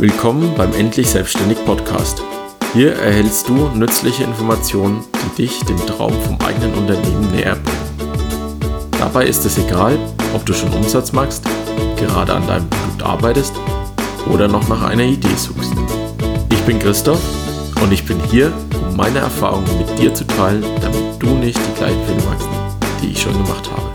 Willkommen beim Endlich Selbstständig Podcast. Hier erhältst du nützliche Informationen, die dich dem Traum vom eigenen Unternehmen näher bringen. Dabei ist es egal, ob du schon Umsatz machst, gerade an deinem Produkt arbeitest oder noch nach einer Idee suchst. Ich bin Christoph und ich bin hier, um meine Erfahrungen mit dir zu teilen, damit du nicht die gleichen Fehler machst, die ich schon gemacht habe.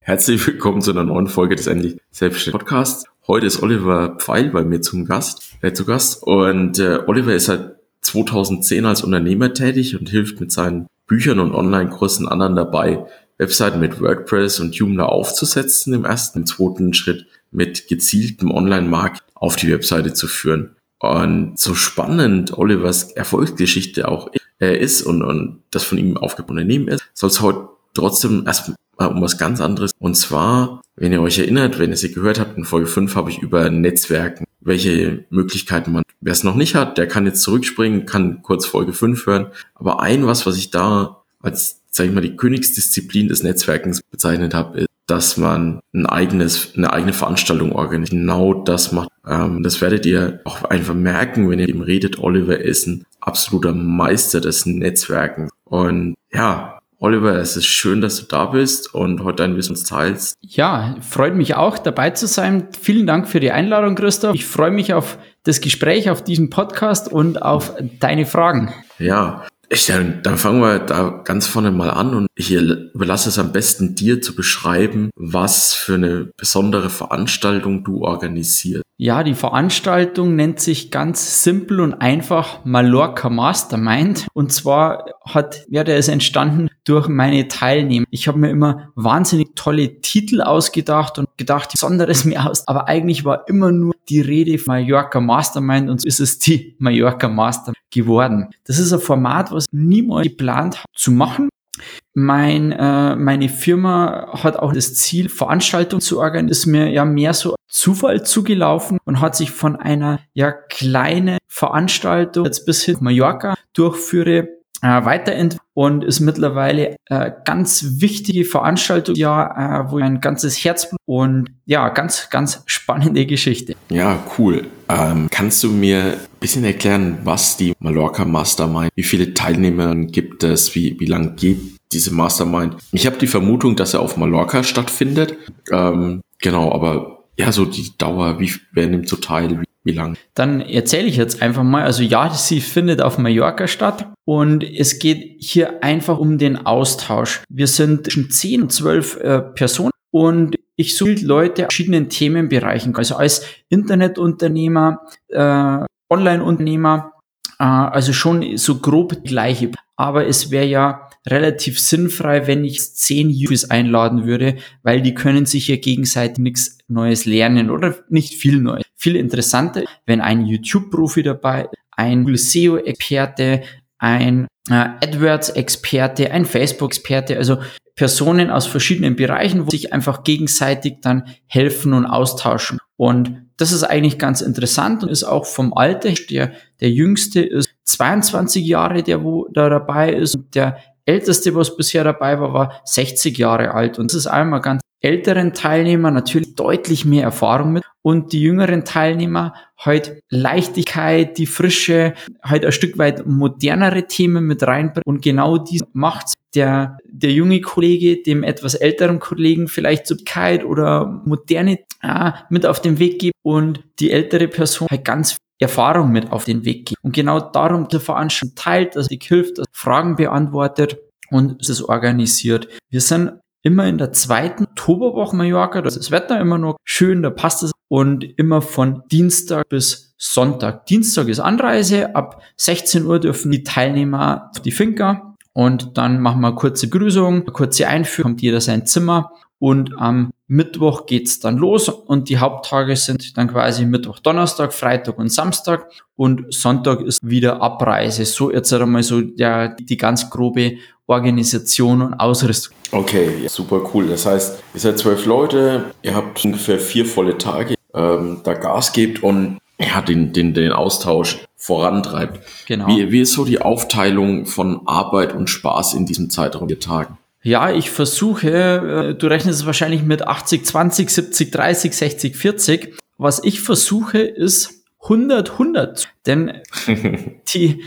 Herzlich willkommen zu einer neuen Folge des Endlich Selbstständig Podcasts. Heute ist Oliver Pfeil bei mir zum Gast, äh, zu Gast und äh, Oliver ist seit 2010 als Unternehmer tätig und hilft mit seinen Büchern und Online-Kursen anderen dabei, Webseiten mit WordPress und Joomla aufzusetzen im ersten, im zweiten Schritt mit gezieltem Online-Markt auf die Webseite zu führen. Und so spannend Olivers Erfolgsgeschichte auch äh, ist und, und das von ihm aufgebaute Unternehmen ist, soll es heute trotzdem erst um was ganz anderes. Und zwar, wenn ihr euch erinnert, wenn ihr sie gehört habt, in Folge 5 habe ich über Netzwerken, welche Möglichkeiten man, wer es noch nicht hat, der kann jetzt zurückspringen, kann kurz Folge 5 hören. Aber ein was, was ich da als, sag ich mal, die Königsdisziplin des Netzwerkens bezeichnet habe, ist, dass man ein eigenes, eine eigene Veranstaltung organisiert. Genau das macht. Ähm, das werdet ihr auch einfach merken, wenn ihr ihm redet. Oliver ist ein absoluter Meister des Netzwerkens. Und ja, Oliver, es ist schön, dass du da bist und heute dein Wissen teilst. Ja, freut mich auch dabei zu sein. Vielen Dank für die Einladung, Christoph. Ich freue mich auf das Gespräch, auf diesem Podcast und auf deine Fragen. Ja, ich, dann, dann fangen wir da ganz vorne mal an und ich überlasse es am besten dir zu beschreiben, was für eine besondere Veranstaltung du organisierst. Ja, die Veranstaltung nennt sich ganz simpel und einfach Mallorca Mastermind. Und zwar hat, ja, der ist entstanden durch meine Teilnehmer. Ich habe mir immer wahnsinnig tolle Titel ausgedacht und gedacht, Besonderes mir aus. Aber eigentlich war immer nur die Rede von Mallorca Mastermind und so ist es die Mallorca Mastermind geworden. Das ist ein Format, was niemals geplant hat zu machen. Mein, äh, meine Firma hat auch das Ziel, Veranstaltungen zu organisieren, ist mir ja mehr so Zufall zugelaufen und hat sich von einer ja kleinen Veranstaltung jetzt bis hin Mallorca durchführe äh, weiterentwickelt und ist mittlerweile äh, ganz wichtige Veranstaltung, ja, äh, wo ein ganzes Herz und ja, ganz, ganz spannende Geschichte. Ja, cool. Ähm, kannst du mir ein bisschen erklären, was die Mallorca Mastermind, wie viele Teilnehmer gibt es, wie, wie lang geht diese Mastermind? Ich habe die Vermutung, dass er auf Mallorca stattfindet. Ähm, genau, aber ja, so die Dauer, wie, wer nimmt so teil, wie wie lang? Dann erzähle ich jetzt einfach mal. Also ja, sie findet auf Mallorca statt und es geht hier einfach um den Austausch. Wir sind zwischen 10 und 12 äh, Personen und ich suche Leute aus verschiedenen Themenbereichen, also als Internetunternehmer, äh, Online-Unternehmer, äh, also schon so grob gleiche. Aber es wäre ja relativ sinnfrei, wenn ich zehn Users einladen würde, weil die können sich ja gegenseitig nichts Neues lernen oder nicht viel Neues. Viel interessanter, wenn ein YouTube-Profi dabei, ein SEO-Experte, ein äh, AdWords-Experte, ein Facebook-Experte, also Personen aus verschiedenen Bereichen, wo sich einfach gegenseitig dann helfen und austauschen. Und das ist eigentlich ganz interessant und ist auch vom Alter. Der, der jüngste ist 22 Jahre, der wo da dabei ist. Und der älteste, was bisher dabei war, war 60 Jahre alt. Und das ist einmal ganz älteren Teilnehmer natürlich deutlich mehr Erfahrung mit. Und die jüngeren Teilnehmer halt Leichtigkeit, die Frische, halt ein Stück weit modernere Themen mit reinbringen. Und genau dies macht der, der junge Kollege dem etwas älteren Kollegen vielleicht Subkeit oder moderne äh, mit auf den Weg gibt und die ältere Person halt ganz Erfahrung mit auf den Weg gibt. Und genau darum der Veranstaltung teilt, dass die hilft, dass Fragen beantwortet und es ist organisiert. Wir sind immer in der zweiten Oktoberwoche Mallorca. Das ist das Wetter immer noch schön, da passt es. Und immer von Dienstag bis Sonntag. Dienstag ist Anreise. Ab 16 Uhr dürfen die Teilnehmer auf die Finca. Und dann machen wir kurze Grüßung, kurze Einführung, kommt jeder sein Zimmer. Und am Mittwoch geht's dann los und die Haupttage sind dann quasi Mittwoch, Donnerstag, Freitag und Samstag und Sonntag ist wieder Abreise. So jetzt einmal so der, die ganz grobe Organisation und Ausrüstung. Okay, super cool. Das heißt, ihr seid zwölf Leute, ihr habt ungefähr vier volle Tage, ähm, da Gas gebt und ja, den, den, den Austausch vorantreibt. Genau. Wie, wie ist so die Aufteilung von Arbeit und Spaß in diesem Zeitraum der Tagen? Ja, ich versuche, äh, du rechnest es wahrscheinlich mit 80, 20, 70, 30, 60, 40. Was ich versuche, ist 100, 100. Denn die,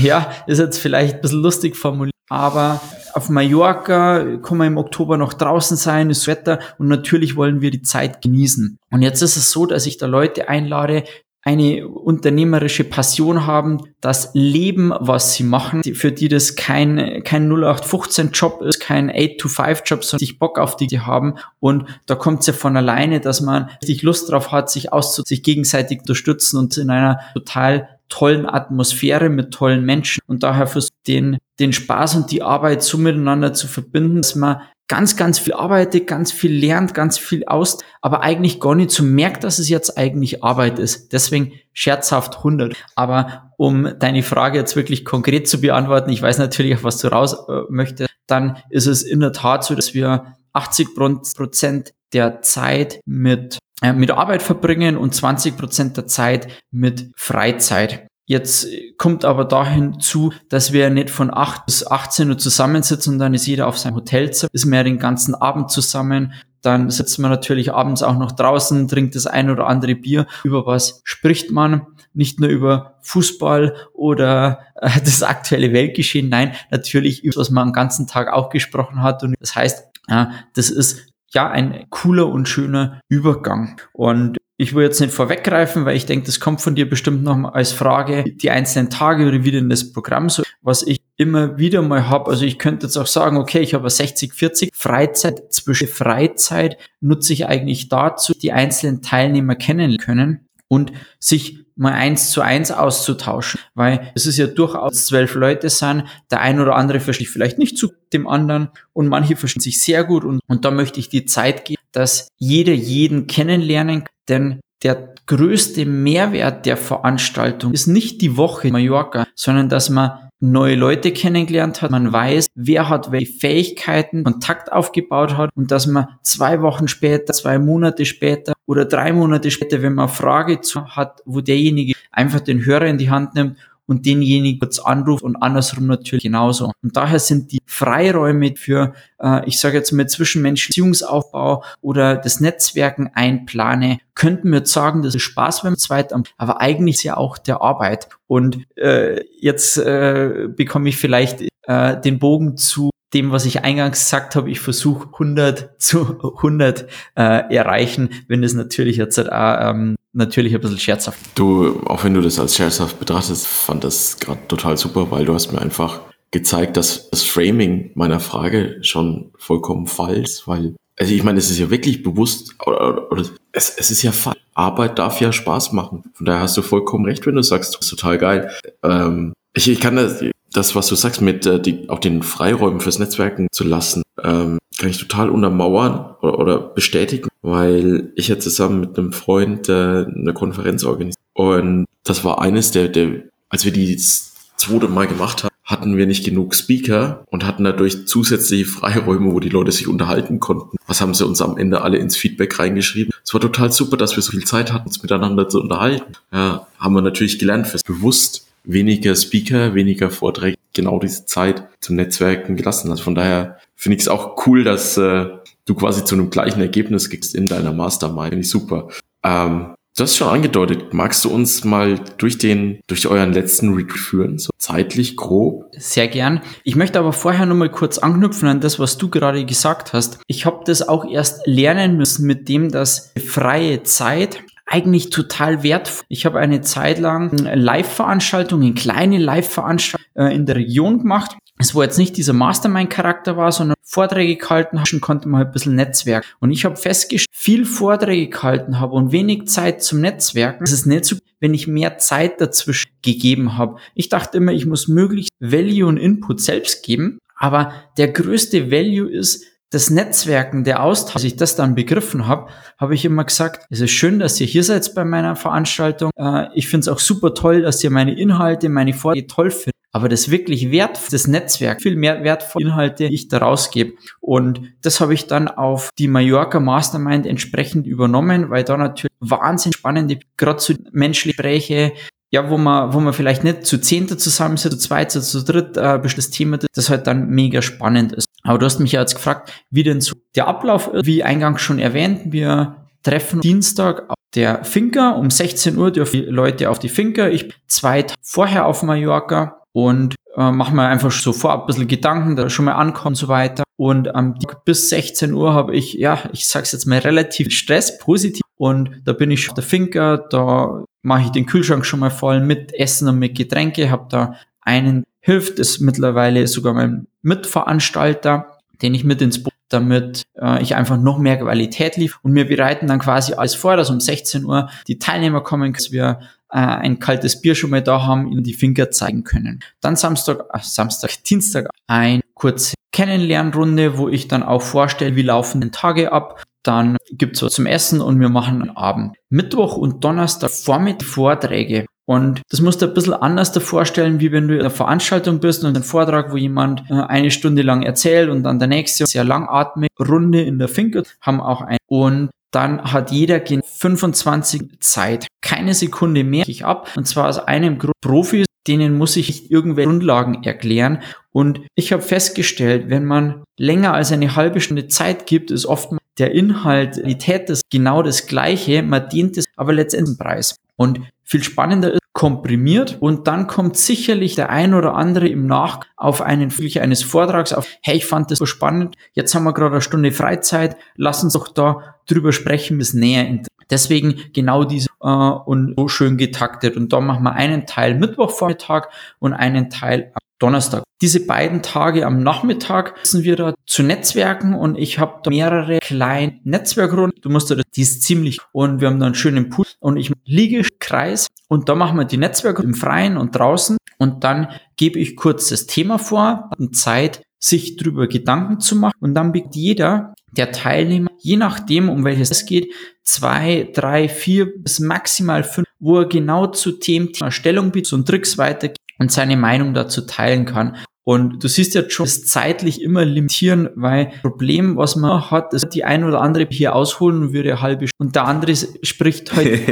ja, ist jetzt vielleicht ein bisschen lustig formuliert, aber auf Mallorca kann man im Oktober noch draußen sein, ist Wetter und natürlich wollen wir die Zeit genießen. Und jetzt ist es so, dass ich da Leute einlade, eine unternehmerische Passion haben, das Leben, was sie machen, für die das kein, kein 0815-Job ist, kein 8-to-5-Job, sondern sich Bock auf die haben. Und da kommt es ja von alleine, dass man sich Lust drauf hat, sich auszu, sich gegenseitig unterstützen und in einer total tollen Atmosphäre mit tollen Menschen und daher versucht den, den Spaß und die Arbeit so miteinander zu verbinden, dass man ganz, ganz viel arbeitet, ganz viel lernt, ganz viel aus, aber eigentlich gar nicht so merkt, dass es jetzt eigentlich Arbeit ist. Deswegen scherzhaft 100. Aber um deine Frage jetzt wirklich konkret zu beantworten, ich weiß natürlich, auf was du raus äh, möchtest, dann ist es in der Tat so, dass wir 80 Prozent der Zeit mit, äh, mit Arbeit verbringen und 20 Prozent der Zeit mit Freizeit. Jetzt kommt aber dahin zu, dass wir nicht von 8 bis 18 Uhr zusammensitzen und dann ist jeder auf seinem Hotelzimmer, ist mehr den ganzen Abend zusammen. Dann sitzt man natürlich abends auch noch draußen, trinkt das ein oder andere Bier. Über was spricht man? Nicht nur über Fußball oder äh, das aktuelle Weltgeschehen, nein, natürlich über was man am ganzen Tag auch gesprochen hat. Und das heißt, äh, das ist ja ein cooler und schöner Übergang. Und ich will jetzt nicht vorweggreifen, weil ich denke, das kommt von dir bestimmt noch mal als Frage, die einzelnen Tage oder wie denn das Programm so, was ich immer wieder mal habe. Also ich könnte jetzt auch sagen, okay, ich habe 60, 40 Freizeit. Zwischen Freizeit nutze ich eigentlich dazu, die einzelnen Teilnehmer kennen können und sich mal eins zu eins auszutauschen, weil es ist ja durchaus zwölf Leute sind, der ein oder andere versteht vielleicht nicht zu dem anderen und manche verstehen sich sehr gut und, und da möchte ich die Zeit geben, dass jeder jeden kennenlernen, denn der größte Mehrwert der Veranstaltung ist nicht die Woche in Mallorca, sondern dass man neue Leute kennengelernt hat, man weiß, wer hat welche Fähigkeiten, Kontakt aufgebaut hat und dass man zwei Wochen später, zwei Monate später oder drei Monate später, wenn man eine Frage zu hat, wo derjenige einfach den Hörer in die Hand nimmt und denjenigen kurz anruft und andersrum natürlich genauso. Und daher sind die Freiräume für, äh, ich sage jetzt mal, zwischenmenschlichen Beziehungsaufbau oder das Netzwerken einplane, könnten wir jetzt sagen, das ist Spaß beim Zweitamt, aber eigentlich ist ja auch der Arbeit. Und äh, jetzt äh, bekomme ich vielleicht äh, den Bogen zu dem, was ich eingangs gesagt habe, ich versuche 100 zu 100 äh, erreichen, wenn es natürlich jetzt auch, ähm, natürlich ein bisschen scherzhaft. Du, auch wenn du das als scherzhaft betrachtest, fand das gerade total super, weil du hast mir einfach gezeigt, dass das Framing meiner Frage schon vollkommen falsch ist, weil, also ich meine, es ist ja wirklich bewusst, oder, oder es, es ist ja falsch. Arbeit darf ja Spaß machen. Von daher hast du vollkommen recht, wenn du sagst, das ist total geil. Ähm, ich, ich kann das, das, was du sagst, mit äh, die, auch den Freiräumen fürs Netzwerken zu lassen, ähm, kann ich total untermauern oder, oder bestätigen, weil ich ja zusammen mit einem Freund äh, eine Konferenz organisiert. Und das war eines der, der, als wir die zweite Mal gemacht haben, hatten wir nicht genug Speaker und hatten dadurch zusätzliche Freiräume, wo die Leute sich unterhalten konnten. Was haben sie uns am Ende alle ins Feedback reingeschrieben? Es war total super, dass wir so viel Zeit hatten, uns miteinander zu unterhalten. Ja, haben wir natürlich gelernt, fürs bewusst weniger Speaker, weniger Vorträge, genau diese Zeit zum Netzwerken gelassen. Also von daher finde ich es auch cool, dass äh, du quasi zu einem gleichen Ergebnis gehst in deiner Mastermind. Finde ich super. Ähm, du hast schon angedeutet, magst du uns mal durch den, durch euren letzten Retreat führen, so zeitlich grob? Sehr gern. Ich möchte aber vorher noch mal kurz anknüpfen an das, was du gerade gesagt hast. Ich habe das auch erst lernen müssen mit dem, dass freie Zeit eigentlich total wertvoll. Ich habe eine Zeit lang Live-Veranstaltungen, kleine Live-Veranstaltungen äh, in der Region gemacht. Es war jetzt nicht dieser Mastermind-Charakter war, sondern Vorträge gehalten habe, konnte man halt ein bisschen Netzwerk. Und ich habe festgestellt, viel Vorträge gehalten habe und wenig Zeit zum Netzwerken. Das ist nicht so, wenn ich mehr Zeit dazwischen gegeben habe. Ich dachte immer, ich muss möglichst Value und Input selbst geben. Aber der größte Value ist, das Netzwerken, der Austausch, als ich das dann begriffen habe, habe ich immer gesagt, es ist schön, dass ihr hier seid bei meiner Veranstaltung. Äh, ich finde es auch super toll, dass ihr meine Inhalte, meine Vorträge toll findet. Aber das wirklich wertvolle, das Netzwerk, viel mehr wertvolle Inhalte, die ich da rausgebe. Und das habe ich dann auf die Mallorca Mastermind entsprechend übernommen, weil da natürlich wahnsinnig spannende, gerade zu menschliche Gespräche, ja, wo man, wo man vielleicht nicht zu zehnter zusammensitzt, zu zweit, zu dritt, äh, das Thema, das halt dann mega spannend ist. Aber du hast mich ja jetzt gefragt, wie denn so der Ablauf ist. Wie eingangs schon erwähnt, wir treffen Dienstag der Finker. Um 16 Uhr dürfen die Leute auf die Finker. Ich bin zwei Tage vorher auf Mallorca und äh, mache mir einfach so vorab ein bisschen Gedanken, da schon mal ankommen und so weiter. Und ähm, bis 16 Uhr habe ich, ja, ich sag's jetzt mal relativ Stress, positiv. Und da bin ich auf der Finker, da mache ich den Kühlschrank schon mal voll mit Essen und mit Getränke, habe da einen hilft, ist mittlerweile sogar mein Mitveranstalter, den ich mit ins Boot damit äh, ich einfach noch mehr Qualität lief und wir bereiten dann quasi alles vor, dass um 16 Uhr die Teilnehmer kommen, dass wir äh, ein kaltes Bier schon mal da haben, ihnen die Finger zeigen können. Dann Samstag, äh, Samstag, Dienstag ein kurze Kennenlernrunde, wo ich dann auch vorstelle, wie laufen den Tage ab. Dann gibt's was zum Essen und wir machen einen Abend. Mittwoch und Donnerstag Vormittag Vorträge. Und das musst du ein bisschen anders da vorstellen, wie wenn du in einer Veranstaltung bist und einen Vortrag, wo jemand äh, eine Stunde lang erzählt und dann der nächste sehr langatmig Runde in der Finke haben auch ein. Und dann hat jeder 25 Zeit. Keine Sekunde mehr ich ab. Und zwar aus einem Grund Profis, denen muss ich irgendwelche Grundlagen erklären. Und ich habe festgestellt, wenn man länger als eine halbe Stunde Zeit gibt, ist oft der Inhalt, die Qualität ist genau das gleiche. Man dient es aber letztendlich Preis. Und viel spannender ist, komprimiert und dann kommt sicherlich der ein oder andere im Nach auf einen Flüche eines Vortrags auf, hey, ich fand das so spannend, jetzt haben wir gerade eine Stunde Freizeit, lass uns doch da drüber sprechen, bis näher. Deswegen genau diese äh, und so schön getaktet. Und da machen wir einen Teil Mittwochvormittag und einen Teil Donnerstag. Diese beiden Tage am Nachmittag sind wir da zu Netzwerken und ich habe da mehrere kleine Netzwerkrunden. Du musst da, die ist ziemlich und wir haben da einen schönen Pool und ich liege Kreis und da machen wir die Netzwerke im Freien und draußen und dann gebe ich kurz das Thema vor, Zeit, sich darüber Gedanken zu machen und dann biegt jeder der Teilnehmer, je nachdem, um welches es geht, zwei, drei, vier bis maximal fünf, wo er genau zu Themen Stellung bietet und Tricks weitergibt und seine Meinung dazu teilen kann. Und du siehst jetzt schon, das zeitlich immer limitieren, weil Problem, was man hat, ist die ein oder andere hier ausholen und würde halbe und der andere spricht halt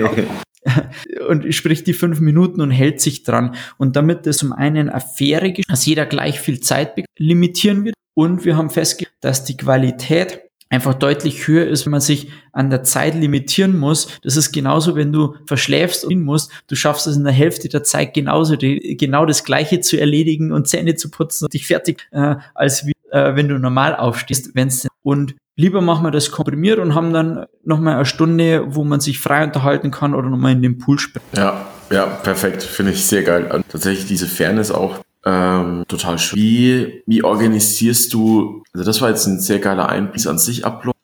und spricht die fünf Minuten und hält sich dran. Und damit das zum einen eine faire dass jeder gleich viel Zeit limitieren wird und wir haben festgestellt, dass die Qualität einfach deutlich höher ist, wenn man sich an der Zeit limitieren muss. Das ist genauso, wenn du verschläfst und musst, du schaffst es in der Hälfte der Zeit genauso, die, genau das Gleiche zu erledigen und Zähne zu putzen und dich fertig, äh, als wie, äh, wenn du normal aufstehst, wenn's und lieber machen wir das komprimiert und haben dann nochmal eine Stunde, wo man sich frei unterhalten kann oder nochmal in den Pool springen. Ja, ja, perfekt. Finde ich sehr geil. Tatsächlich diese Fairness auch ähm, total schön. Wie, wie organisierst du, also das war jetzt ein sehr geiler Einblick an sich Ablauf,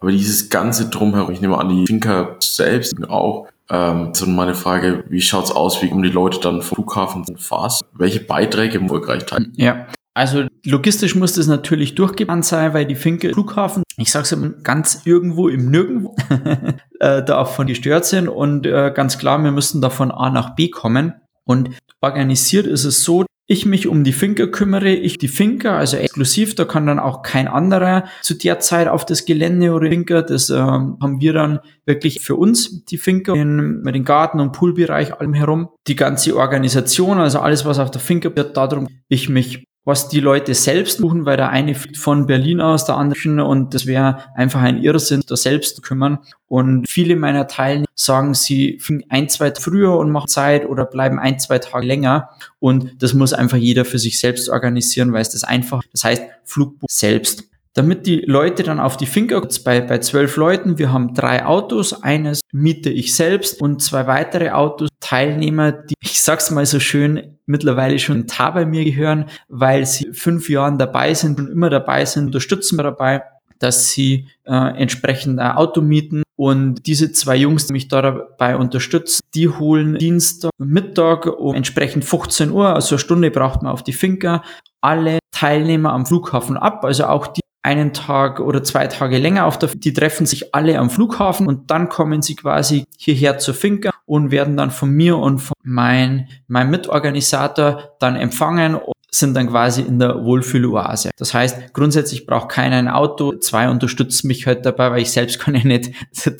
aber dieses ganze Drumherum, ich nehme an, die Finker selbst auch, ähm, so meine Frage, wie schaut's aus, wie kommen die Leute dann vom Flughafen fast? Welche Beiträge erfolgreich teilen? Ja, also logistisch muss das natürlich durchgebannt sein, weil die Finke Flughafen, ich sag's immer, ganz irgendwo im Nirgendwo äh, da auch von gestört sind und äh, ganz klar, wir müssen da von A nach B kommen. Und organisiert ist es so, ich mich um die Finker kümmere, ich die Finker, also exklusiv, da kann dann auch kein anderer zu der Zeit auf das Gelände oder Finker, das äh, haben wir dann wirklich für uns, die Finker, in, mit dem Garten- und Poolbereich allem herum. Die ganze Organisation, also alles, was auf der Finker wird, darum ich mich was die Leute selbst buchen, weil der eine fliegt von Berlin aus, der andere und das wäre einfach ein Irrsinn, da selbst zu kümmern. Und viele meiner Teilnehmer sagen, sie fliegen ein, zwei Tage früher und machen Zeit oder bleiben ein, zwei Tage länger. Und das muss einfach jeder für sich selbst organisieren, weil es das einfach, das heißt Flugbuch selbst damit die Leute dann auf die Finger bei, bei zwölf Leuten, wir haben drei Autos, eines miete ich selbst und zwei weitere Autos, Teilnehmer, die, ich sag's mal so schön, mittlerweile schon ein Tar bei mir gehören, weil sie fünf Jahren dabei sind und immer dabei sind, unterstützen wir dabei, dass sie äh, entsprechend ein Auto mieten und diese zwei Jungs, die mich dabei unterstützen, die holen Dienstag, Mittag um entsprechend 15 Uhr, also eine Stunde braucht man auf die Finca, alle Teilnehmer am Flughafen ab, also auch die einen Tag oder zwei Tage länger auf der, die treffen sich alle am Flughafen und dann kommen sie quasi hierher zur Finca und werden dann von mir und von mein, meinem Mitorganisator dann empfangen und sind dann quasi in der Wohlfühloase. Das heißt, grundsätzlich braucht keiner ein Auto. Zwei unterstützen mich halt dabei, weil ich selbst kann ja nicht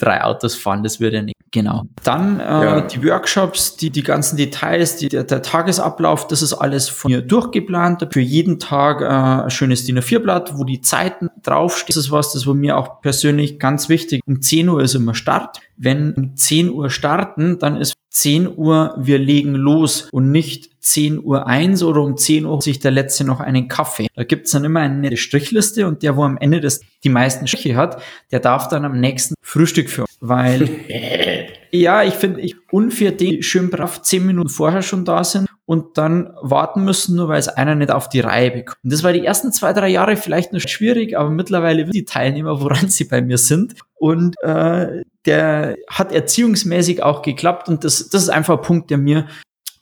drei Autos fahren. Das würde ja nicht Genau. Dann äh, ja. die Workshops, die, die ganzen Details, die, der, der, Tagesablauf, das ist alles von mir durchgeplant. Für jeden Tag äh, ein schönes DIN A4-Blatt, wo die Zeiten draufstehen. Das ist was, das war mir auch persönlich ganz wichtig. Um 10 Uhr ist immer Start. Wenn um 10 Uhr starten, dann ist 10 Uhr, wir legen los und nicht 10 Uhr eins oder um 10 Uhr sich der Letzte noch einen Kaffee. Da gibt's dann immer eine nette Strichliste und der, wo am Ende das die meisten Striche hat, der darf dann am nächsten Frühstück führen. Weil, ja, ich finde ich unfair, die schön brav 10 Minuten vorher schon da sind und dann warten müssen, nur weil es einer nicht auf die Reihe bekommt. Und das war die ersten zwei, drei Jahre vielleicht noch schwierig, aber mittlerweile wissen die Teilnehmer, woran sie bei mir sind. Und äh, der hat erziehungsmäßig auch geklappt und das, das ist einfach ein Punkt, der mir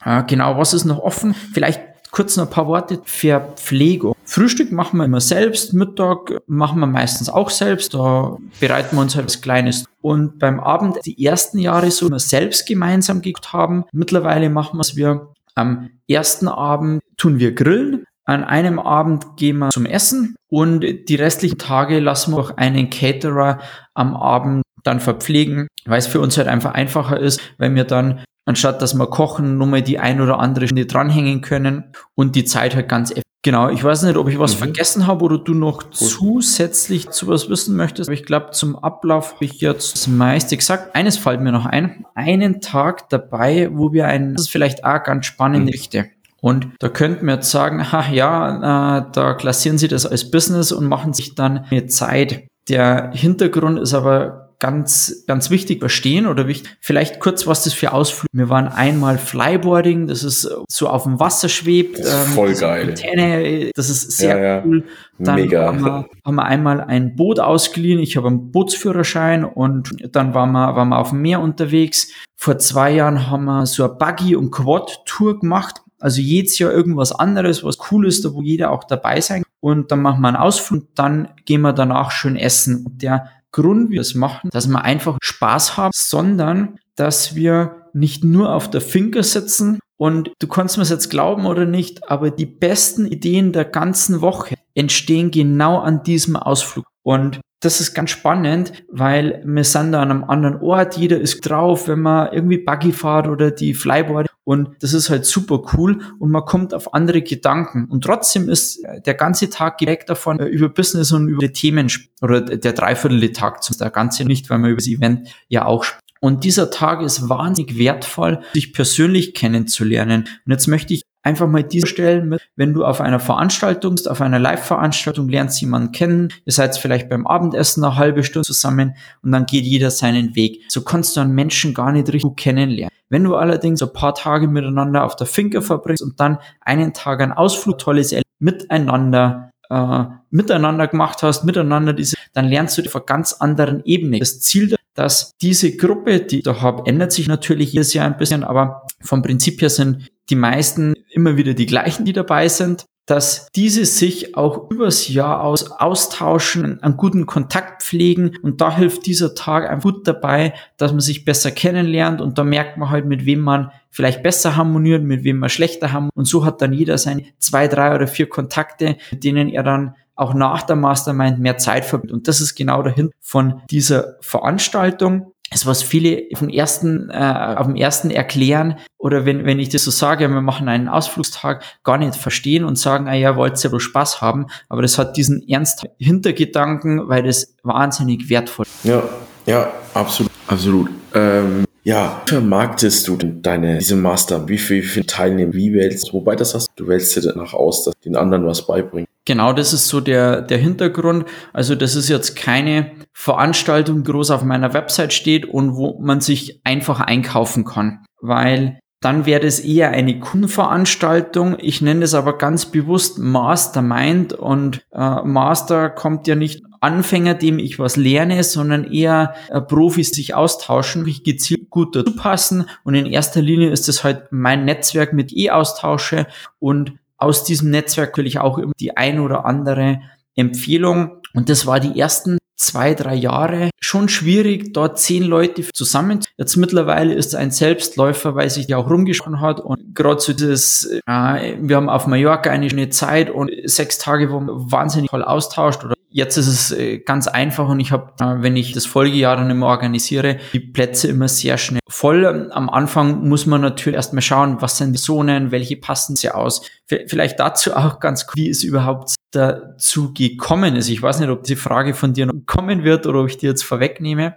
äh, genau, was ist noch offen? Vielleicht kurz noch ein paar Worte. Verpflegung. Frühstück machen wir immer selbst, Mittag machen wir meistens auch selbst, da bereiten wir uns halt was Kleines. Und beim Abend die ersten Jahre so immer selbst gemeinsam gekocht haben. Mittlerweile machen wir es wir am ersten Abend tun wir grillen. An einem Abend gehen wir zum Essen und die restlichen Tage lassen wir auch einen Caterer am Abend dann verpflegen, weil es für uns halt einfach einfacher ist, wenn wir dann anstatt dass wir kochen, nur mal die ein oder andere Stunde dranhängen können und die Zeit halt ganz Genau, ich weiß nicht, ob ich was mhm. vergessen habe oder du noch Gut. zusätzlich zu was wissen möchtest. Aber ich glaube, zum Ablauf habe ich jetzt das meiste gesagt. Eines fällt mir noch ein. Einen Tag dabei, wo wir ein, das ist vielleicht auch ganz spannende mhm. Geschichte. Und da könnten wir jetzt sagen, ha ja, äh, da klassieren sie das als Business und machen sich dann eine Zeit. Der Hintergrund ist aber ganz, ganz wichtig verstehen oder wichtig. Vielleicht kurz, was das für Ausflüge. Wir waren einmal Flyboarding, das ist so auf dem Wasser schwebt. Das ist ähm, voll geil. Antenne, das ist sehr ja, ja. cool. Dann Mega. Haben wir, haben wir einmal ein Boot ausgeliehen. Ich habe einen Bootsführerschein und dann waren wir, waren wir auf dem Meer unterwegs. Vor zwei Jahren haben wir so eine Buggy- und Quad-Tour gemacht. Also jedes Jahr irgendwas anderes, was cool ist, da wo jeder auch dabei sein kann. Und dann machen wir einen Ausflug, dann gehen wir danach schön essen. Und der Grund wir es machen, dass wir einfach Spaß haben, sondern dass wir nicht nur auf der Finker sitzen und du kannst mir es jetzt glauben oder nicht, aber die besten Ideen der ganzen Woche entstehen genau an diesem Ausflug. Und das ist ganz spannend, weil wir sind da an einem anderen Ort, jeder ist drauf, wenn man irgendwie Buggy fahrt oder die Flyboard und das ist halt super cool und man kommt auf andere Gedanken. Und trotzdem ist der ganze Tag direkt davon äh, über Business und über die Themen oder der dreiviertel Tag, der ganze nicht, weil man über das Event ja auch spricht. Und dieser Tag ist wahnsinnig wertvoll, sich persönlich kennenzulernen. Und jetzt möchte ich einfach mal diese stellen mit, wenn du auf einer Veranstaltung bist, auf einer Live-Veranstaltung, lernst jemanden kennen, ihr seid vielleicht beim Abendessen eine halbe Stunde zusammen und dann geht jeder seinen Weg. So kannst du einen Menschen gar nicht richtig gut kennenlernen. Wenn du allerdings ein paar Tage miteinander auf der Finke verbringst und dann einen Tag einen Ausflug, tolles Erlebnis miteinander äh, miteinander gemacht hast, miteinander diese, dann lernst du auf einer ganz anderen Ebene. Das Ziel, dass diese Gruppe, die ich da habe, ändert sich natürlich jedes Jahr ein bisschen, aber vom Prinzip her sind die meisten immer wieder die gleichen, die dabei sind, dass diese sich auch übers Jahr aus austauschen, einen guten Kontakt pflegen. Und da hilft dieser Tag einfach gut dabei, dass man sich besser kennenlernt. Und da merkt man halt, mit wem man vielleicht besser harmoniert, mit wem man schlechter harmoniert. Und so hat dann jeder seine zwei, drei oder vier Kontakte, mit denen er dann auch nach der Mastermind mehr Zeit verbringt. Und das ist genau dahin von dieser Veranstaltung ist, was viele vom ersten, äh, auf dem ersten erklären oder wenn, wenn ich das so sage, wir machen einen Ausflugstag, gar nicht verstehen und sagen, ah ja, wollt ihr wohl Spaß haben, aber das hat diesen ernst Hintergedanken, weil das wahnsinnig wertvoll ist. Ja, ja, absolut, absolut. Ähm, ja, wie vermarktest du denn deine, diese Master? Wie viel, wie viel Teilnehmer? Wie wählst du? Wobei das hast, du wählst dir danach aus, dass den anderen was beibringen. Genau, das ist so der, der Hintergrund. Also das ist jetzt keine Veranstaltung, die groß auf meiner Website steht und wo man sich einfach einkaufen kann, weil dann wäre das eher eine Kundenveranstaltung. Ich nenne es aber ganz bewusst Mastermind und äh, Master kommt ja nicht Anfänger, dem ich was lerne, sondern eher äh, Profis sich austauschen, ich gezielt gut dazu passen und in erster Linie ist es halt mein Netzwerk mit E-Austausche und aus diesem Netzwerk will ich auch immer die ein oder andere Empfehlung. Und das war die ersten zwei, drei Jahre schon schwierig, dort zehn Leute zusammen. Jetzt mittlerweile ist ein Selbstläufer, weil sich ja auch rumgesprochen hat und gerade so das, äh, wir haben auf Mallorca eine schöne Zeit und sechs Tage, wo man wahnsinnig toll austauscht oder jetzt ist es äh, ganz einfach und ich habe, äh, wenn ich das Folgejahr dann immer organisiere, die Plätze immer sehr schnell voll. Am Anfang muss man natürlich erstmal schauen, was sind die Zonen, welche passen sie aus. Vielleicht dazu auch ganz, wie es überhaupt dazu gekommen ist. Ich weiß nicht, ob die Frage von dir noch kommen wird oder ob ich die jetzt vorwegnehme.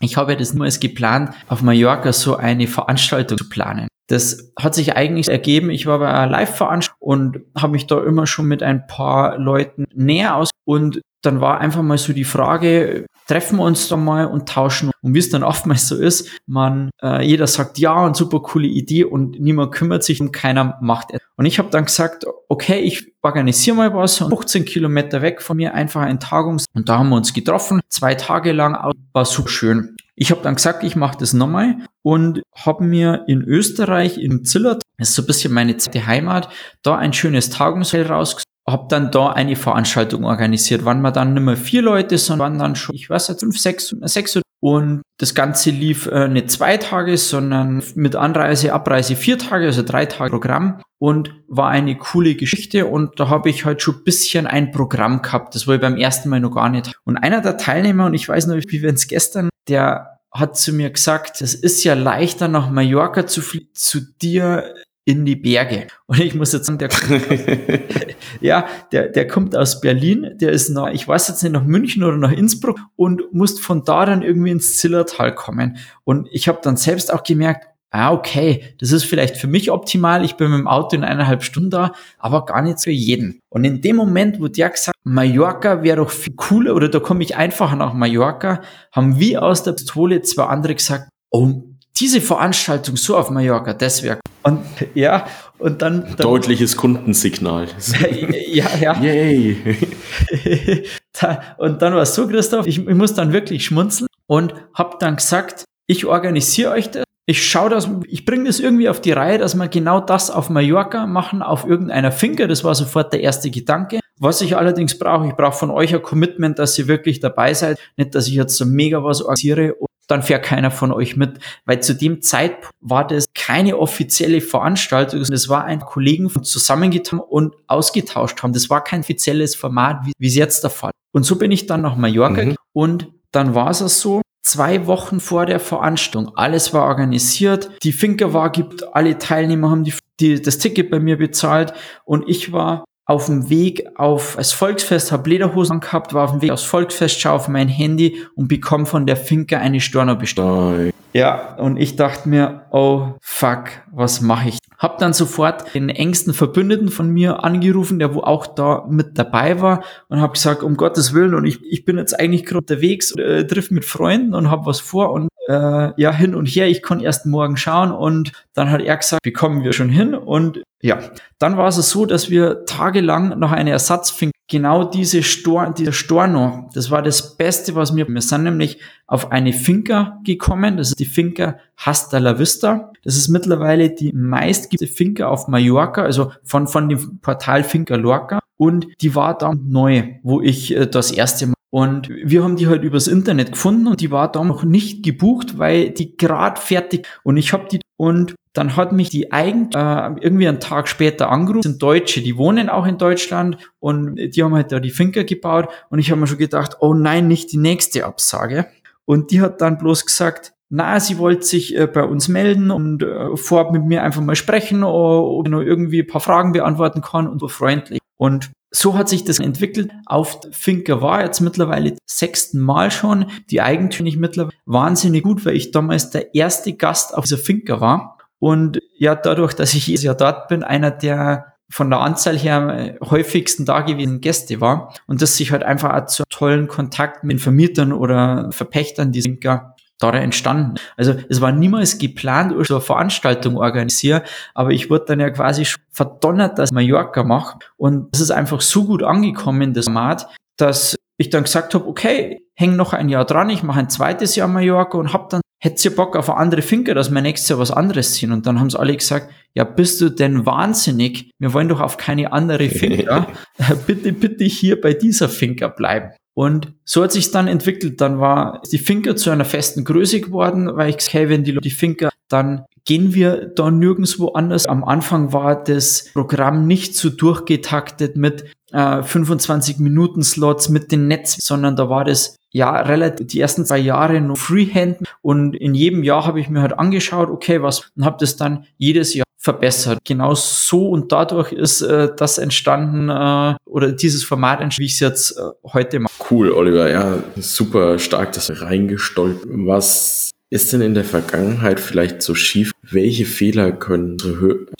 Ich habe das nur als geplant, auf Mallorca so eine Veranstaltung zu planen. Das hat sich eigentlich ergeben. Ich war bei einer Live-Veranstaltung und habe mich da immer schon mit ein paar Leuten näher aus und dann war einfach mal so die Frage, treffen wir uns da mal und tauschen. Und wie es dann oftmals so ist, man, äh, jeder sagt ja und super coole Idee und niemand kümmert sich und keiner macht es. Und ich habe dann gesagt, okay, ich organisiere mal was, 15 Kilometer weg von mir, einfach ein Tagungs- und da haben wir uns getroffen, zwei Tage lang, war super schön. Ich habe dann gesagt, ich mache das nochmal und habe mir in Österreich, in Zillert, das ist so ein bisschen meine zweite Heimat, da ein schönes Tagungsfeld rausgesucht habe dann da eine Veranstaltung organisiert. Waren wir dann nicht mehr vier Leute, sondern waren dann schon, ich weiß nicht, fünf, sechs, sechs und das Ganze lief äh, nicht zwei Tage, sondern mit Anreise, Abreise vier Tage, also drei Tage Programm und war eine coole Geschichte und da habe ich halt schon ein bisschen ein Programm gehabt. Das war ich beim ersten Mal noch gar nicht. Und einer der Teilnehmer, und ich weiß noch, wie wir es gestern, der hat zu mir gesagt, es ist ja leichter nach Mallorca zu fliegen, zu dir in die Berge. Und ich muss jetzt sagen, der kommt, ja, der, der kommt aus Berlin, der ist nach, ich weiß jetzt nicht, nach München oder nach Innsbruck und muss von da dann irgendwie ins Zillertal kommen. Und ich habe dann selbst auch gemerkt, ah, okay, das ist vielleicht für mich optimal, ich bin mit dem Auto in eineinhalb Stunden da, aber gar nicht für jeden. Und in dem Moment, wo der gesagt Mallorca wäre doch viel cooler oder da komme ich einfacher nach Mallorca, haben wir aus der Pistole zwei andere gesagt, oh, diese Veranstaltung so auf Mallorca, das wäre. Und ja, und dann. dann Deutliches Kundensignal. ja, ja. Yay. und dann war es so, Christoph, ich, ich muss dann wirklich schmunzeln und habe dann gesagt, ich organisiere euch das. Ich schaue das, ich bringe das irgendwie auf die Reihe, dass wir genau das auf Mallorca machen, auf irgendeiner Finke. Das war sofort der erste Gedanke. Was ich allerdings brauche, ich brauche von euch ein Commitment, dass ihr wirklich dabei seid. Nicht, dass ich jetzt so mega was organisiere dann fährt keiner von euch mit. Weil zu dem Zeitpunkt war das keine offizielle Veranstaltung, das war ein Kollegen von zusammengetan und ausgetauscht haben. Das war kein offizielles Format, wie, wie es jetzt der Fall. Und so bin ich dann nach Mallorca mhm. und dann war es so, zwei Wochen vor der Veranstaltung. Alles war organisiert. Die Finker war gibt, alle Teilnehmer haben die, die, das Ticket bei mir bezahlt und ich war auf dem Weg auf das Volksfest, habe Lederhosen gehabt, war auf dem Weg aufs Volksfest, schaue auf mein Handy und bekomme von der Finke eine Stornobestellung. Ja, und ich dachte mir, oh fuck, was mache ich? Hab dann sofort den engsten Verbündeten von mir angerufen, der wo auch da mit dabei war und habe gesagt, um Gottes Willen, und ich, ich bin jetzt eigentlich gerade unterwegs, äh, triff mit Freunden und habe was vor und äh, ja, hin und her, ich konnte erst morgen schauen und dann hat er gesagt, bekommen wir schon hin und ja, dann war es so, dass wir tagelang noch eine Ersatzfink, genau diese Stor, dieser Storno, das war das Beste, was wir, wir sind nämlich auf eine Finca gekommen, das ist die Finca Hasta la Vista. Das ist mittlerweile die meistgebte Finca auf Mallorca, also von, von dem Portal Finca Lorca. Und die war da neu, wo ich äh, das erste Mal und wir haben die halt übers Internet gefunden und die war da noch nicht gebucht, weil die gerade fertig und ich habe die und dann hat mich die Eigent äh, irgendwie einen Tag später angerufen, das sind Deutsche, die wohnen auch in Deutschland und die haben halt da die Finker gebaut und ich habe mir schon gedacht, oh nein, nicht die nächste Absage. Und die hat dann bloß gesagt, na, sie wollte sich äh, bei uns melden und äh, vorab mit mir einfach mal sprechen oder noch irgendwie ein paar Fragen beantworten kann und so freundlich. Und so hat sich das entwickelt. Auf Finker war jetzt mittlerweile sechsten Mal schon. Die Eigentümer mittlerweile wahnsinnig gut, weil ich damals der erste Gast auf dieser Finker war. Und ja, dadurch, dass ich jedes Jahr dort bin, einer der von der Anzahl her häufigsten dagewesenen Gäste war und das sich halt einfach auch zu tollen Kontakt mit Vermietern oder Verpächtern die Finker da entstanden. Also es war niemals geplant, so eine Veranstaltung organisieren, aber ich wurde dann ja quasi verdonnert, dass ich Mallorca mache und es ist einfach so gut angekommen, das Format, dass ich dann gesagt habe, okay, häng noch ein Jahr dran, ich mache ein zweites Jahr Mallorca und hab dann, hättest ihr Bock auf eine andere Finke, dass wir nächstes Jahr was anderes ziehen? Und dann haben sie alle gesagt, ja, bist du denn wahnsinnig? Wir wollen doch auf keine andere Finke. bitte, bitte hier bei dieser Finke bleiben. Und so hat sich dann entwickelt. Dann war die Finker zu einer festen Größe geworden, weil ich gesagt hey, wenn die, die Finker, dann gehen wir da nirgendwo anders. Am Anfang war das Programm nicht so durchgetaktet mit äh, 25 Minuten Slots mit den Netz, sondern da war das ja relativ die ersten zwei Jahre nur Freehand und in jedem Jahr habe ich mir halt angeschaut, okay, was und habe das dann jedes Jahr verbessert. Genau so und dadurch ist äh, das entstanden äh, oder dieses Format wie ich es jetzt äh, heute mache. Cool, Oliver. Ja, super stark das reingestolpert. Was ist denn in der Vergangenheit vielleicht so schief? Welche Fehler können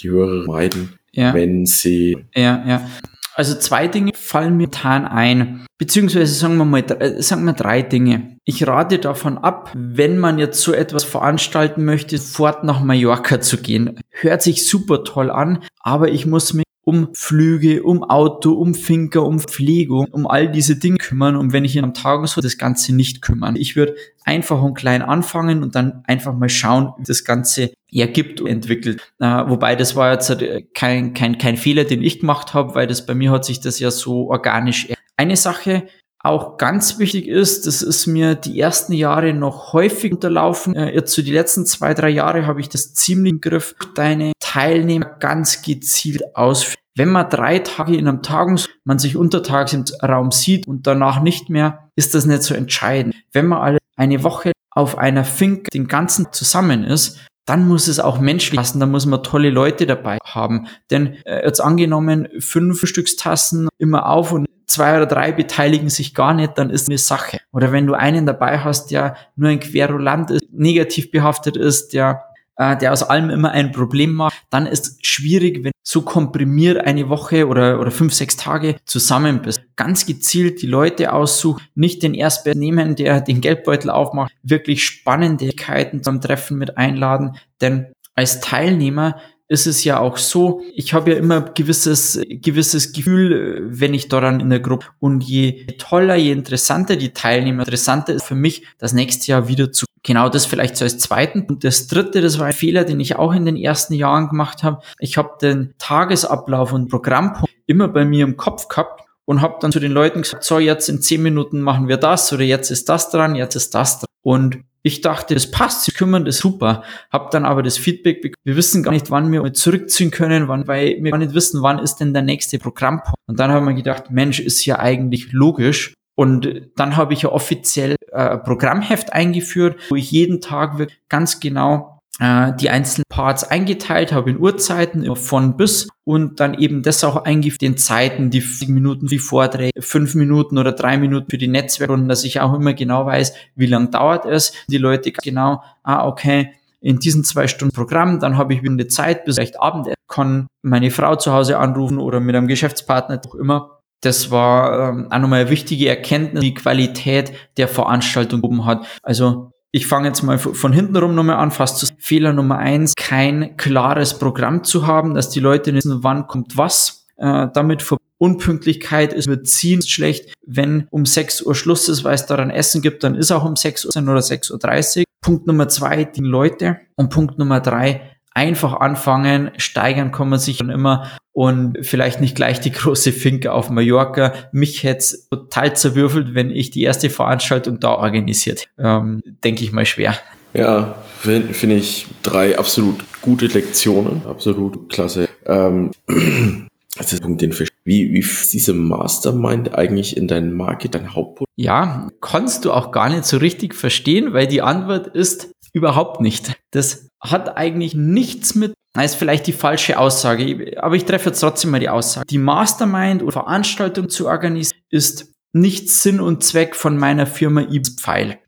die Hörer meiden, ja. wenn sie... Ja, ja. Also zwei Dinge fallen mir tan ein, beziehungsweise sagen wir mal, äh, sagen wir drei Dinge. Ich rate davon ab, wenn man jetzt so etwas veranstalten möchte, fort nach Mallorca zu gehen. Hört sich super toll an, aber ich muss mir um Flüge, um Auto, um Finker, um Pflegung, um all diese Dinge kümmern. Und wenn ich in einem Tag so das Ganze nicht kümmern. Ich würde einfach und klein anfangen und dann einfach mal schauen, wie das Ganze ergibt und entwickelt. Äh, wobei das war jetzt halt kein, kein, kein Fehler, den ich gemacht habe, weil das bei mir hat sich das ja so organisch. Eine Sache, auch ganz wichtig ist, das ist mir die ersten Jahre noch häufig unterlaufen. Äh, jetzt so die letzten zwei, drei Jahre habe ich das ziemlich im Griff. Deine Teilnehmer ganz gezielt ausführen. Wenn man drei Tage in einem Tagungs, man sich untertags im Raum sieht und danach nicht mehr, ist das nicht so entscheidend. Wenn man alle eine Woche auf einer Fink den ganzen zusammen ist, dann muss es auch menschlich passen, dann muss man tolle Leute dabei haben. Denn äh, jetzt angenommen, fünf Stückstassen immer auf und zwei oder drei beteiligen sich gar nicht, dann ist eine Sache. Oder wenn du einen dabei hast, der nur ein Querulant ist, negativ behaftet ist, der äh, der aus allem immer ein Problem macht, dann ist schwierig, wenn so komprimiert eine Woche oder, oder fünf, sechs Tage zusammen bist. Ganz gezielt die Leute aussuchen, nicht den Erstbesten nehmen, der den Geldbeutel aufmacht, wirklich Spannendkeiten zum Treffen mit einladen, denn als Teilnehmer ist es ja auch so, ich habe ja immer gewisses, gewisses Gefühl, wenn ich daran in der Gruppe und je toller, je interessanter die Teilnehmer, interessanter ist für mich, das nächste Jahr wieder zu Genau das vielleicht so als zweiten. Und das dritte, das war ein Fehler, den ich auch in den ersten Jahren gemacht habe. Ich habe den Tagesablauf und Programmpunkt immer bei mir im Kopf gehabt und habe dann zu den Leuten gesagt, so jetzt in zehn Minuten machen wir das oder jetzt ist das dran, jetzt ist das dran. Und ich dachte, das passt, sie kümmern, das super. Hab dann aber das Feedback bekommen, wir wissen gar nicht, wann wir zurückziehen können, wann, weil wir gar nicht wissen, wann ist denn der nächste Programmpunkt. Und dann haben wir gedacht, Mensch, ist ja eigentlich logisch. Und dann habe ich ja offiziell äh, Programmheft eingeführt, wo ich jeden Tag ganz genau äh, die einzelnen Parts eingeteilt habe in Uhrzeiten von bis und dann eben das auch eingeführt in Zeiten, die Minuten die Vorträge, fünf Minuten oder drei Minuten für die Netzwerkrunden, dass ich auch immer genau weiß, wie lang dauert es. Die Leute genau, ah, okay, in diesen zwei Stunden Programm, dann habe ich wieder eine Zeit bis vielleicht Abend, kann meine Frau zu Hause anrufen oder mit einem Geschäftspartner, auch immer. Das war ähm, auch nochmal eine wichtige Erkenntnis, die Qualität der Veranstaltung oben hat. Also ich fange jetzt mal von hinten rum nochmal an, fast zu Fehler Nummer eins, kein klares Programm zu haben, dass die Leute wissen, wann kommt was. Äh, damit Unpünktlichkeit ist, wird ziehen schlecht. Wenn um 6 Uhr Schluss ist, weil es daran Essen gibt, dann ist auch um 6 Uhr oder 6.30 Uhr. Punkt Nummer zwei, die Leute. Und Punkt Nummer drei, einfach anfangen, steigern kann man sich dann immer und vielleicht nicht gleich die große Finke auf Mallorca. Mich hätte es total zerwürfelt, wenn ich die erste Veranstaltung da organisiert. Ähm, Denke ich mal schwer. Ja, finde find ich drei absolut gute Lektionen, absolut klasse. Ähm, das ist Punkt, den Fisch. Wie, wie ist diese Mastermind eigentlich in dein Market, dein Hauptpunkt? Ja, kannst du auch gar nicht so richtig verstehen, weil die Antwort ist überhaupt nicht. Das hat eigentlich nichts mit, ist vielleicht die falsche Aussage, aber ich treffe jetzt trotzdem mal die Aussage. Die Mastermind oder Veranstaltung zu organisieren ist nicht Sinn und Zweck von meiner Firma eBpfeil.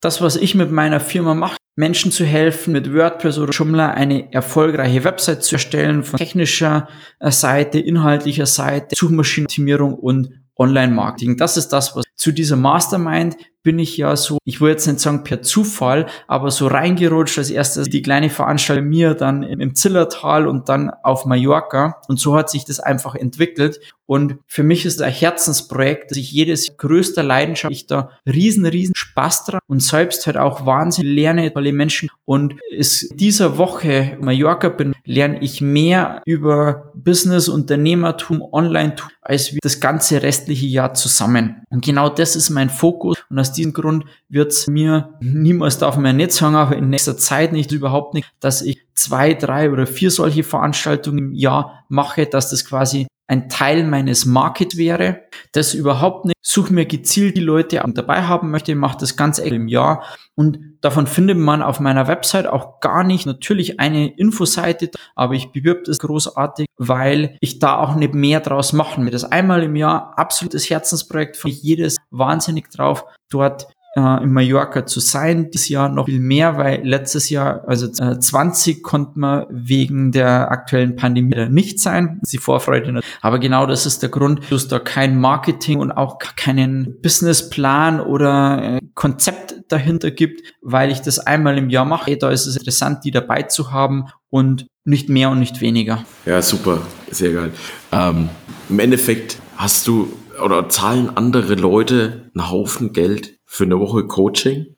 Das, was ich mit meiner Firma mache, Menschen zu helfen, mit WordPress oder Joomla eine erfolgreiche Website zu erstellen, von technischer äh, Seite, inhaltlicher Seite, Suchmaschinenoptimierung und Online-Marketing. Das ist das, was zu dieser Mastermind bin ich ja so, ich würde jetzt nicht sagen per Zufall, aber so reingerutscht als erstes die kleine Veranstaltung mir, dann im Zillertal und dann auf Mallorca. Und so hat sich das einfach entwickelt. Und für mich ist es ein Herzensprojekt, dass ich jedes größter Leidenschaft, ich da riesen, riesen Spaß dran und selbst halt auch wahnsinnig lerne tolle Menschen. Und es dieser Woche Mallorca bin, lerne ich mehr über Business, Unternehmertum, Online-Tum, als wie das ganze restliche Jahr zusammen. Und genau das ist mein Fokus. Und aus diesem Grund wird es mir niemals darf man nicht sagen, aber in nächster Zeit nicht überhaupt nicht, dass ich zwei, drei oder vier solche Veranstaltungen im Jahr mache, dass das quasi ein Teil meines Market wäre. Das überhaupt nicht. Suche mir gezielt die Leute dabei haben möchte, mache das ganz im Jahr und davon findet man auf meiner Website auch gar nicht natürlich eine Infoseite, aber ich bewirb das großartig, weil ich da auch nicht mehr draus machen will. Das einmal im Jahr absolutes Herzensprojekt von jedes wahnsinnig drauf, dort äh, in Mallorca zu sein. Dieses Jahr noch viel mehr, weil letztes Jahr, also äh, 20, konnte man wegen der aktuellen Pandemie nicht sein. Die Vorfreude. Nicht. Aber genau das ist der Grund, dass da kein Marketing und auch keinen Businessplan oder äh, Konzept dahinter gibt, weil ich das einmal im Jahr mache. Da ist es interessant, die dabei zu haben und nicht mehr und nicht weniger. Ja, super, sehr geil. Ähm, Im Endeffekt hast du oder zahlen andere Leute einen Haufen Geld für eine Woche Coaching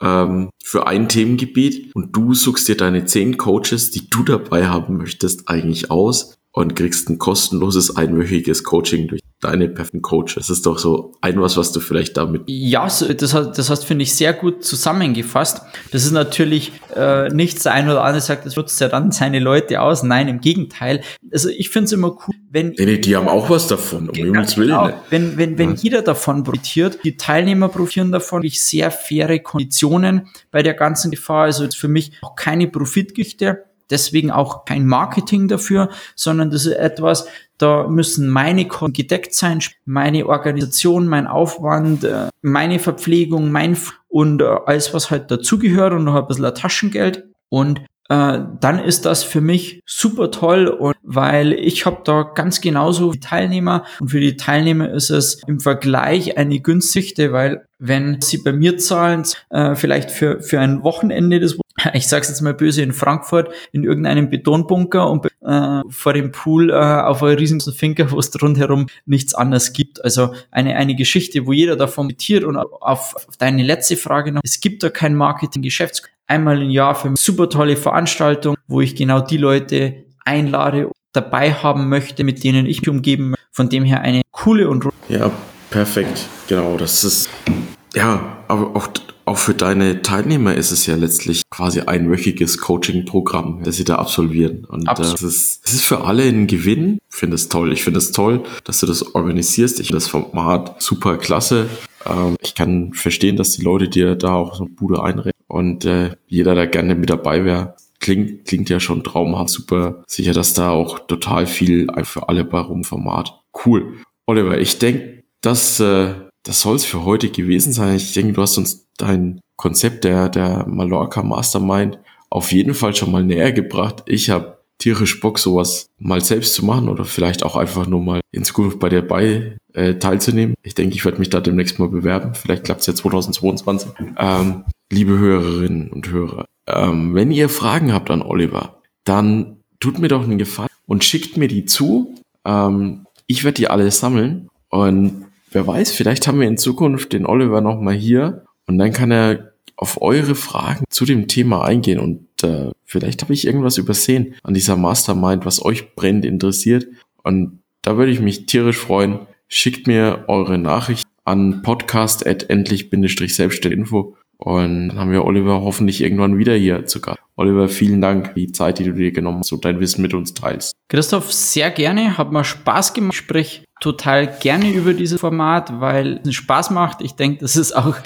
ähm, für ein Themengebiet und du suchst dir deine zehn Coaches, die du dabei haben möchtest, eigentlich aus und kriegst ein kostenloses einwöchiges Coaching durch deine perfekten Coaches. Das ist doch so ein was, was du vielleicht damit. Ja, das, hast, das hast, finde ich, sehr gut zusammengefasst. Das ist natürlich äh, nicht der ein oder andere sagt, das nutzt ja dann seine Leute aus. Nein, im Gegenteil. Also ich finde es immer cool, wenn. Nee, die haben auch was davon, um Himmels Willen. Genau. Wenn, wenn, wenn ja. jeder davon profitiert, die Teilnehmer profitieren davon, ich sehr faire Konditionen bei der ganzen Gefahr. Also für mich auch keine Profitgichte deswegen auch kein Marketing dafür, sondern das ist etwas, da müssen meine Kosten gedeckt sein, meine Organisation, mein Aufwand, äh, meine Verpflegung, mein und äh, alles, was halt dazugehört und noch ein bisschen Taschengeld. Und äh, dann ist das für mich super toll und weil ich habe da ganz genauso die Teilnehmer und für die Teilnehmer ist es im Vergleich eine günstigste, weil wenn sie bei mir zahlen, äh, vielleicht für, für ein Wochenende, das ich sag's jetzt mal böse, in Frankfurt in irgendeinem Betonbunker und äh, vor dem Pool äh, auf einer riesigen Finker, wo es rundherum nichts anderes gibt. Also eine, eine Geschichte, wo jeder davon mitiert und auf, auf deine letzte Frage noch, es gibt da kein Marketing-Geschäfts. Einmal im Jahr für eine super tolle Veranstaltung, wo ich genau die Leute einlade, dabei haben möchte, mit denen ich mich umgeben möchte. Von dem her eine coole und... Ja, perfekt. Genau, das ist... Ja, aber auch auch für deine Teilnehmer ist es ja letztlich quasi einwöchiges Coaching-Programm, das sie da absolvieren. Und äh, es ist, es ist für alle ein Gewinn. Ich finde es toll. Ich finde es toll, dass du das organisierst. Ich finde das Format super klasse. Ähm, ich kann verstehen, dass die Leute dir da auch so eine Bude einreden. Und äh, jeder, der gerne mit dabei wäre, klingt, klingt ja schon traumhaft. Super sicher, dass da auch total viel für alle bei Format. Cool. Oliver, ich denke, dass äh, das soll es für heute gewesen sein. Ich denke, du hast uns dein Konzept der, der Mallorca Mastermind auf jeden Fall schon mal näher gebracht. Ich habe tierisch Bock, sowas mal selbst zu machen oder vielleicht auch einfach nur mal in Zukunft bei der bei äh, teilzunehmen. Ich denke, ich werde mich da demnächst mal bewerben. Vielleicht klappt es ja 2022. Ähm, liebe Hörerinnen und Hörer, ähm, wenn ihr Fragen habt an Oliver, dann tut mir doch einen Gefallen und schickt mir die zu. Ähm, ich werde die alle sammeln und wer weiß, vielleicht haben wir in Zukunft den Oliver nochmal hier und dann kann er auf eure Fragen zu dem Thema eingehen und äh, vielleicht habe ich irgendwas übersehen an dieser Mastermind, was euch brennend interessiert und da würde ich mich tierisch freuen. Schickt mir eure Nachricht an podcast.endlich-selbstständig-info und dann haben wir Oliver hoffentlich irgendwann wieder hier zu Gast. Oliver, vielen Dank für die Zeit, die du dir genommen hast und dein Wissen mit uns teilst. Christoph, sehr gerne. Hat mir Spaß gemacht. Ich spreche total gerne über dieses Format, weil es Spaß macht. Ich denke, das ist auch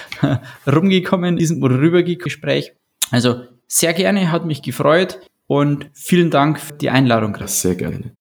rumgekommen in diesem oder rübergekommen Gespräch. Also sehr gerne, hat mich gefreut und vielen Dank für die Einladung. Chris. Sehr gerne.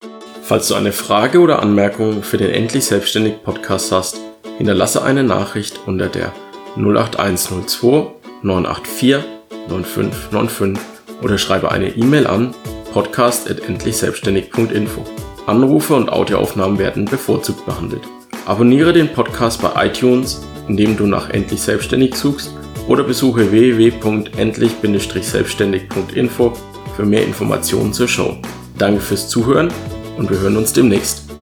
Falls du eine Frage oder Anmerkung für den Endlich Selbstständig Podcast hast, hinterlasse eine Nachricht unter der 08102 984 9595 oder schreibe eine E-Mail an podcast.endlichselbstständig.info. Anrufe und Audioaufnahmen werden bevorzugt behandelt. Abonniere den Podcast bei iTunes, indem du nach Endlich Selbstständig suchst oder besuche www.endlich-selbstständig.info für mehr Informationen zur Show. Danke fürs Zuhören und wir hören uns demnächst.